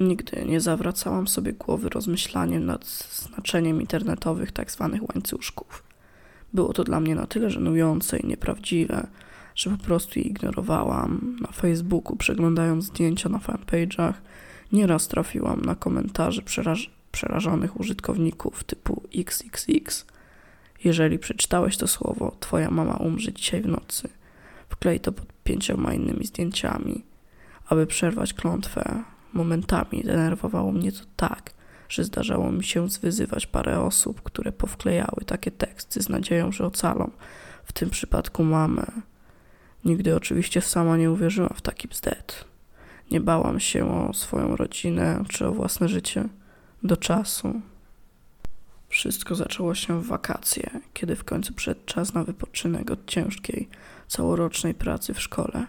Nigdy nie zawracałam sobie głowy rozmyślaniem nad znaczeniem internetowych tzw. Tak łańcuszków. Było to dla mnie na tyle żenujące i nieprawdziwe, że po prostu je ignorowałam. Na Facebooku, przeglądając zdjęcia na fanpage'ach, nieraz trafiłam na komentarze przeraż przerażonych użytkowników typu XXX. Jeżeli przeczytałeś to słowo, twoja mama umrze dzisiaj w nocy. Wklej to pod pięcioma innymi zdjęciami. Aby przerwać klątwę, momentami denerwowało mnie to tak, że zdarzało mi się zwyzywać parę osób, które powklejały takie teksty z nadzieją, że ocalą, w tym przypadku mamę. Nigdy oczywiście sama nie uwierzyłam w taki bzdet. Nie bałam się o swoją rodzinę czy o własne życie do czasu. Wszystko zaczęło się w wakacje, kiedy w końcu przyszedł czas na wypoczynek od ciężkiej, całorocznej pracy w szkole.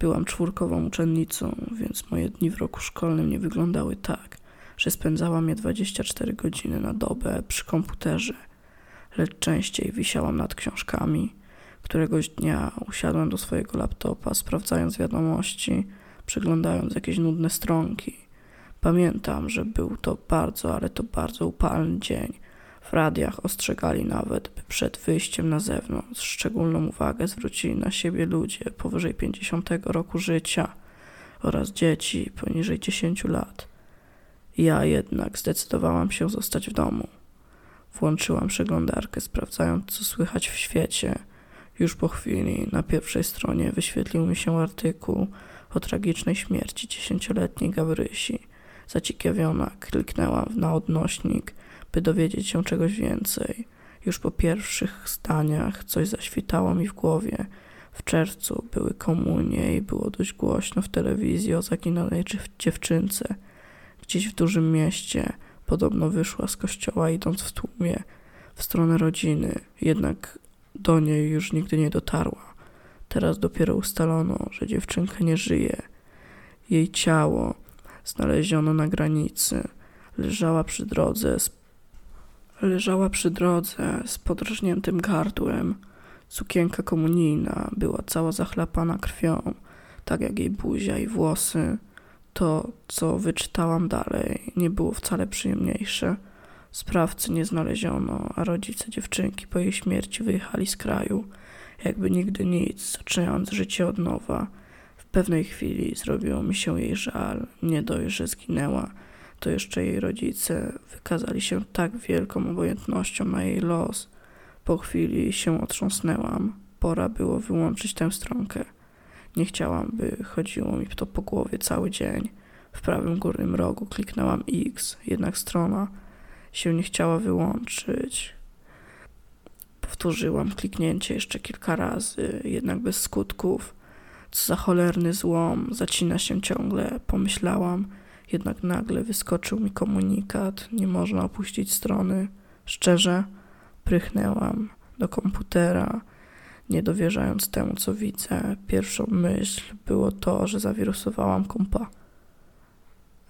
Byłam czwórkową uczennicą, więc moje dni w roku szkolnym nie wyglądały tak, że spędzałam je 24 godziny na dobę przy komputerze, lecz częściej wisiałam nad książkami. Któregoś dnia usiadłem do swojego laptopa, sprawdzając wiadomości, przeglądając jakieś nudne stronki. Pamiętam, że był to bardzo, ale to bardzo upalny dzień. W radiach ostrzegali nawet, by przed wyjściem na zewnątrz szczególną uwagę zwrócili na siebie ludzie powyżej 50 roku życia oraz dzieci poniżej 10 lat. Ja jednak zdecydowałam się zostać w domu. Włączyłam przeglądarkę, sprawdzając, co słychać w świecie. Już po chwili na pierwszej stronie wyświetlił mi się artykuł o tragicznej śmierci dziesięcioletniej Gabrysi. Zaciekawiona kliknęłam na odnośnik, by dowiedzieć się czegoś więcej. Już po pierwszych zdaniach coś zaświtało mi w głowie. W czerwcu były komunie i było dość głośno w telewizji o zaginionej dziewczynce. Gdzieś w dużym mieście podobno wyszła z kościoła idąc w tłumie w stronę rodziny, jednak do niej już nigdy nie dotarła. Teraz dopiero ustalono, że dziewczynka nie żyje. Jej ciało znaleziono na granicy. Leżała przy drodze z, leżała przy drodze z podrażniętym gardłem. Sukienka komunijna była cała zachlapana krwią, tak jak jej buzia i włosy. To, co wyczytałam dalej, nie było wcale przyjemniejsze. Sprawcy nie znaleziono, a rodzice dziewczynki po jej śmierci wyjechali z kraju, jakby nigdy nic, zaczynając życie od nowa. W pewnej chwili zrobiło mi się jej żal. Nie dość, że zginęła, to jeszcze jej rodzice wykazali się tak wielką obojętnością na jej los. Po chwili się otrząsnęłam. Pora było wyłączyć tę stronkę. Nie chciałam, by chodziło mi to po głowie cały dzień. W prawym górnym rogu kliknęłam X, jednak strona się nie chciała wyłączyć. Powtórzyłam kliknięcie jeszcze kilka razy, jednak bez skutków. Co za cholerny złom, zacina się ciągle, pomyślałam. Jednak nagle wyskoczył mi komunikat, nie można opuścić strony. Szczerze, prychnęłam do komputera, nie dowierzając temu, co widzę. Pierwszą myśl było to, że zawirusowałam kompa.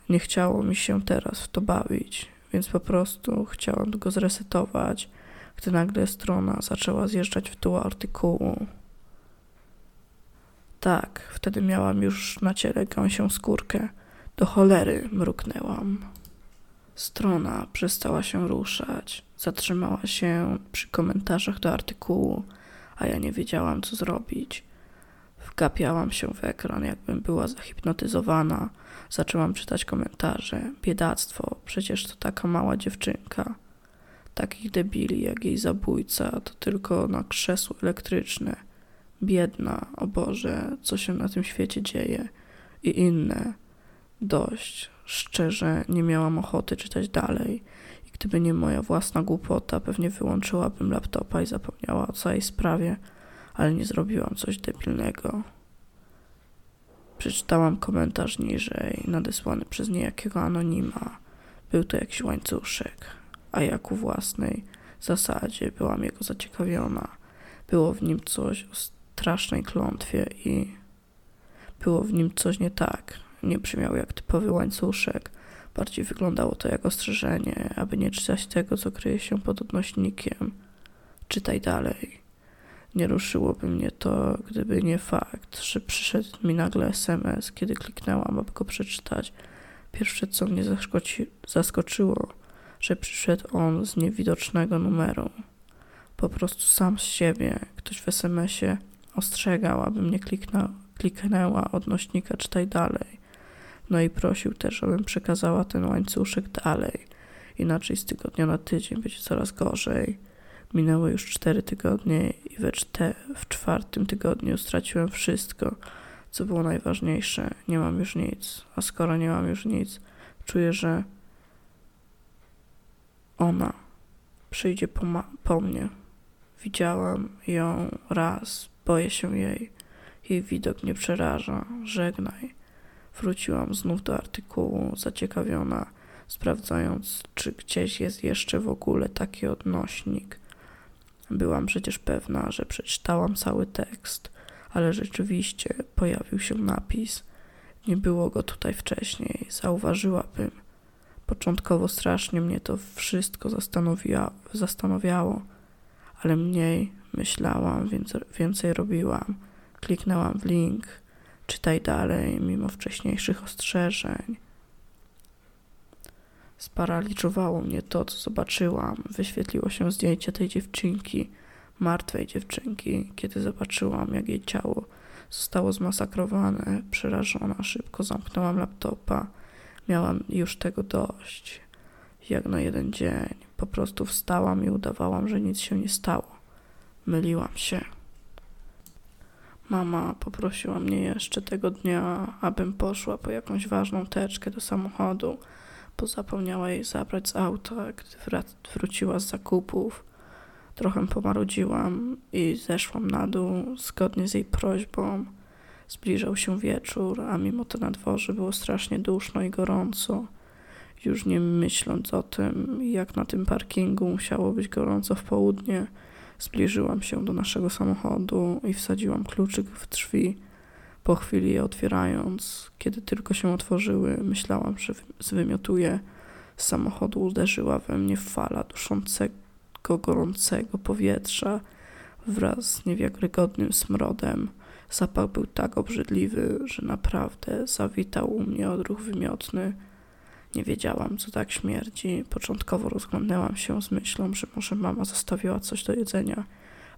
Nie chciało mi się teraz w to bawić, więc po prostu chciałam go zresetować, gdy nagle strona zaczęła zjeżdżać w dół artykułu. Tak, wtedy miałam już na ciele gąsią skórkę. Do cholery mruknęłam. Strona przestała się ruszać. Zatrzymała się przy komentarzach do artykułu, a ja nie wiedziałam, co zrobić. Wgapiałam się w ekran, jakbym była zahipnotyzowana. Zaczęłam czytać komentarze. Biedactwo, przecież to taka mała dziewczynka. Takich debili jak jej zabójca to tylko na krzesło elektryczne. Biedna, o Boże, co się na tym świecie dzieje. I inne. Dość. Szczerze, nie miałam ochoty czytać dalej. I gdyby nie moja własna głupota, pewnie wyłączyłabym laptopa i zapomniała o całej sprawie, ale nie zrobiłam coś debilnego. Przeczytałam komentarz niżej, nadesłany przez niejakiego anonima. Był to jakiś łańcuszek, a ja ku własnej zasadzie byłam jego zaciekawiona. Było w nim coś o strasznej klątwie i było w nim coś nie tak. Nie brzmiał jak typowy łańcuszek. Bardziej wyglądało to jak ostrzeżenie, aby nie czytać tego, co kryje się pod odnośnikiem. Czytaj dalej. Nie ruszyłoby mnie to, gdyby nie fakt, że przyszedł mi nagle SMS, kiedy kliknęłam, aby go przeczytać. Pierwsze, co mnie zaskoczyło, że przyszedł on z niewidocznego numeru. Po prostu sam z siebie ktoś w SMS-ie ostrzegał, abym nie kliknęła odnośnika czytaj dalej. No i prosił też, abym przekazała ten łańcuszek dalej. Inaczej z tygodnia na tydzień będzie coraz gorzej. Minęły już cztery tygodnie i we czte, w czwartym tygodniu straciłem wszystko, co było najważniejsze. Nie mam już nic, a skoro nie mam już nic, czuję, że ona przyjdzie po, po mnie. Widziałam ją raz, boję się jej. Jej widok mnie przeraża. Żegnaj. Wróciłam znów do artykułu, zaciekawiona, sprawdzając, czy gdzieś jest jeszcze w ogóle taki odnośnik. Byłam przecież pewna, że przeczytałam cały tekst, ale rzeczywiście pojawił się napis. Nie było go tutaj wcześniej, zauważyłabym. Początkowo strasznie mnie to wszystko zastanawiało, ale mniej myślałam, więc więcej robiłam. Kliknęłam w link, czytaj dalej, mimo wcześniejszych ostrzeżeń. Sparaliżowało mnie to, co zobaczyłam. Wyświetliło się zdjęcie tej dziewczynki, martwej dziewczynki, kiedy zobaczyłam, jak jej ciało zostało zmasakrowane. Przerażona, szybko zamknęłam laptopa. Miałam już tego dość. Jak na jeden dzień. Po prostu wstałam i udawałam, że nic się nie stało. Myliłam się. Mama poprosiła mnie jeszcze tego dnia, abym poszła po jakąś ważną teczkę do samochodu, bo zapomniała jej zabrać z auta, gdy wróciła z zakupów. Trochę pomarudziłam i zeszłam na dół zgodnie z jej prośbą. Zbliżał się wieczór, a mimo to na dworze było strasznie duszno i gorąco. Już nie myśląc o tym, jak na tym parkingu musiało być gorąco w południe, Zbliżyłam się do naszego samochodu i wsadziłam kluczyk w drzwi. Po chwili je otwierając, kiedy tylko się otworzyły, myślałam, że zwymiotuję. Z samochodu uderzyła we mnie fala duszącego, gorącego powietrza wraz z niewiarygodnym smrodem. Zapach był tak obrzydliwy, że naprawdę zawitał u mnie odruch wymiotny. Nie wiedziałam, co tak śmierdzi. Początkowo rozglądnęłam się z myślą, że może mama zostawiła coś do jedzenia,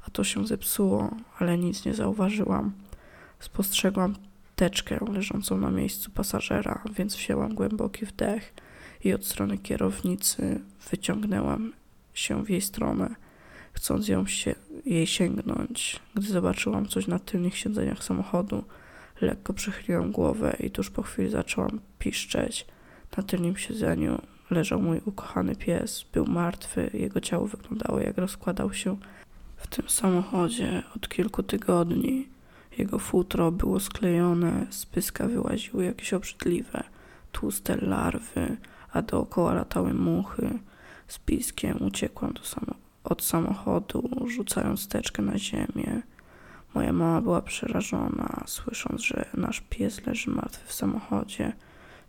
a to się zepsuło, ale nic nie zauważyłam. Spostrzegłam teczkę leżącą na miejscu pasażera, więc wzięłam głęboki wdech i od strony kierownicy wyciągnęłam się w jej stronę, chcąc ją się, jej sięgnąć. Gdy zobaczyłam coś na tylnych siedzeniach samochodu, lekko przychyliłam głowę i tuż po chwili zaczęłam piszczeć. Na tylnym siedzeniu leżał mój ukochany pies. Był martwy, jego ciało wyglądało jak rozkładał się w tym samochodzie od kilku tygodni. Jego futro było sklejone, z pyska wyłaziły jakieś obrzydliwe, tłuste larwy, a dookoła latały muchy. Z piskiem uciekłam samo od samochodu, rzucając teczkę na ziemię. Moja mama była przerażona, słysząc, że nasz pies leży martwy w samochodzie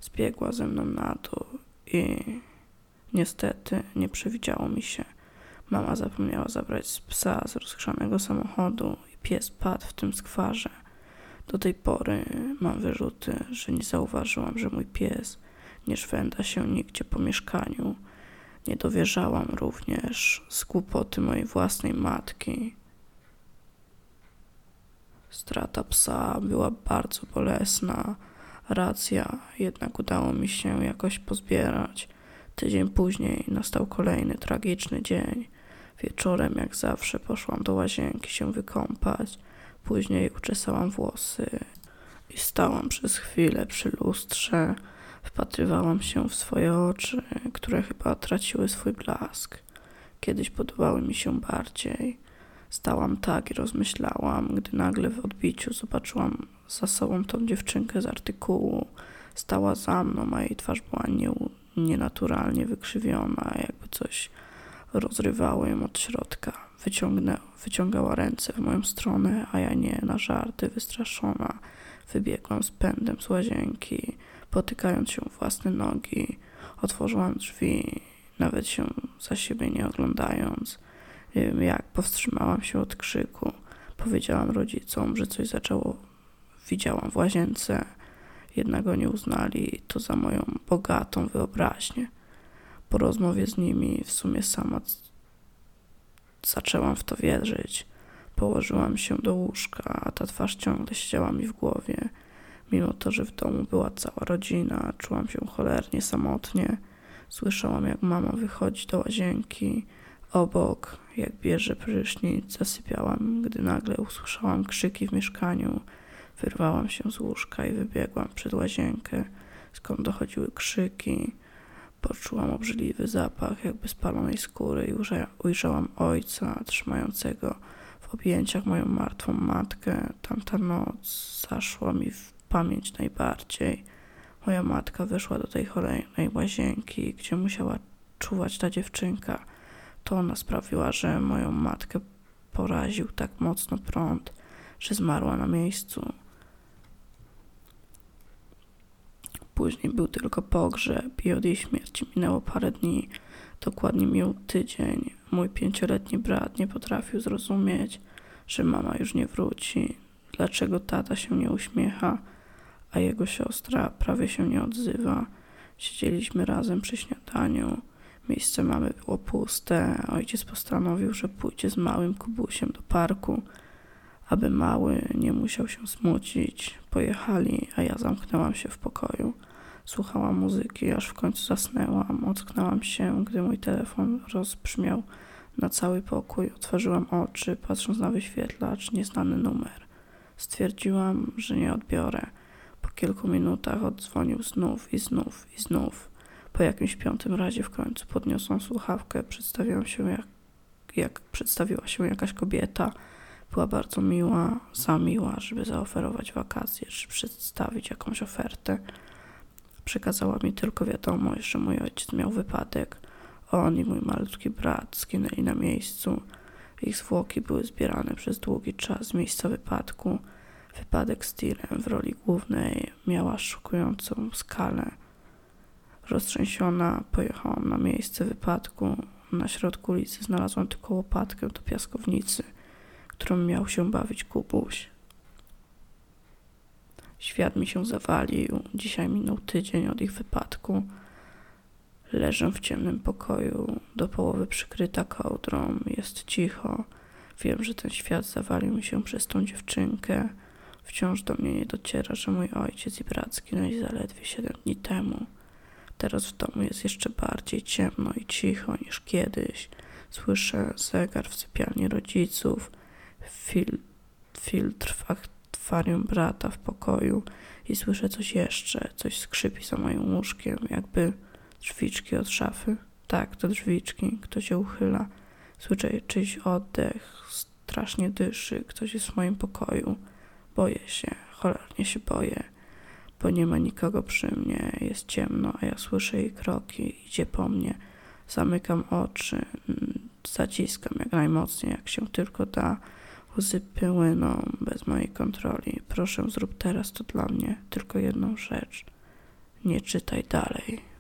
zbiegła ze mną na dół i niestety nie przewidziało mi się. Mama zapomniała zabrać psa z rozgrzanego samochodu i pies padł w tym skwarze. Do tej pory mam wyrzuty, że nie zauważyłam, że mój pies nie szwenda się nigdzie po mieszkaniu. Nie dowierzałam również z głupoty mojej własnej matki. Strata psa była bardzo bolesna racja, jednak udało mi się jakoś pozbierać. Tydzień później nastał kolejny tragiczny dzień. Wieczorem, jak zawsze, poszłam do łazienki się wykąpać. Później uczesałam włosy i stałam przez chwilę przy lustrze. Wpatrywałam się w swoje oczy, które chyba traciły swój blask. Kiedyś podobały mi się bardziej. Stałam tak i rozmyślałam, gdy nagle w odbiciu zobaczyłam za sobą tą dziewczynkę z artykułu. Stała za mną, a jej twarz była nie, nienaturalnie wykrzywiona, jakby coś rozrywało ją od środka. Wyciągnę, wyciągała ręce w moją stronę, a ja nie, na żarty, wystraszona. Wybiegłam z pędem z łazienki, potykając się własne nogi. Otworzyłam drzwi, nawet się za siebie nie oglądając. Nie wiem jak, powstrzymałam się od krzyku. Powiedziałam rodzicom, że coś zaczęło widziałam w łazience jednak nie uznali to za moją bogatą wyobraźnię. Po rozmowie z nimi w sumie sama zaczęłam w to wierzyć. Położyłam się do łóżka, a ta twarz ciągle siedziała mi w głowie. Mimo to, że w domu była cała rodzina, czułam się cholernie samotnie. Słyszałam, jak mama wychodzi do łazienki. Obok, jak bierze prysznic, zasypiałam, gdy nagle usłyszałam krzyki w mieszkaniu. Wyrwałam się z łóżka i wybiegłam przed łazienkę, skąd dochodziły krzyki. Poczułam obrzydliwy zapach jakby spalonej skóry i ujrzałam ojca trzymającego w objęciach moją martwą matkę. Tamta noc zaszła mi w pamięć najbardziej. Moja matka wyszła do tej kolejnej łazienki, gdzie musiała czuwać ta dziewczynka. To ona sprawiła, że moją matkę poraził tak mocno prąd, że zmarła na miejscu. Później był tylko pogrzeb i od jej śmierci minęło parę dni. Dokładnie miał tydzień. Mój pięcioletni brat nie potrafił zrozumieć, że mama już nie wróci. Dlaczego tata się nie uśmiecha, a jego siostra prawie się nie odzywa. Siedzieliśmy razem przy śniadaniu. Miejsce mamy było puste. Ojciec postanowił, że pójdzie z małym kubusiem do parku, aby mały nie musiał się smucić. Pojechali, a ja zamknęłam się w pokoju. Słuchałam muzyki, aż w końcu zasnęłam. Ocknęłam się, gdy mój telefon rozbrzmiał na cały pokój. Otworzyłam oczy, patrząc na wyświetlacz, nieznany numer. Stwierdziłam, że nie odbiorę. Po kilku minutach oddzwonił znów i znów i znów. Po jakimś piątym razie w końcu podniosłam słuchawkę. Przedstawiłam się jak, jak przedstawiła się jakaś kobieta. Była bardzo miła, za miła, żeby zaoferować wakacje, czy przedstawić jakąś ofertę. Przekazała mi tylko wiadomość, że mój ojciec miał wypadek. On i mój malutki brat zginęli na miejscu. Ich zwłoki były zbierane przez długi czas z miejsca wypadku. Wypadek z tirem w roli głównej miała szokującą skalę. Roztrzęsiona pojechałam na miejsce wypadku. Na środku ulicy znalazłam tylko łopatkę do piaskownicy, którą miał się bawić Kubuś. Świat mi się zawalił. Dzisiaj minął tydzień od ich wypadku. Leżę w ciemnym pokoju, do połowy przykryta kołdrą. Jest cicho. Wiem, że ten świat zawalił mi się przez tą dziewczynkę. Wciąż do mnie nie dociera, że mój ojciec i brat zginęli zaledwie siedem dni temu. Teraz w domu jest jeszcze bardziej ciemno i cicho niż kiedyś. Słyszę zegar w sypialni rodziców, fil filtr w akwarium brata w pokoju i słyszę coś jeszcze, coś skrzypi za moim łóżkiem, jakby drzwiczki od szafy. Tak, to drzwiczki, ktoś się uchyla. Słyszę czyjś oddech, strasznie dyszy, ktoś jest w moim pokoju. Boję się, cholernie się boję, bo nie ma nikogo przy mnie, jest ciemno, a ja słyszę jej kroki, idzie po mnie. Zamykam oczy, zaciskam jak najmocniej, jak się tylko da. Łzy płyną bez mojej kontroli. Proszę, zrób teraz to dla mnie tylko jedną rzecz. Nie czytaj dalej.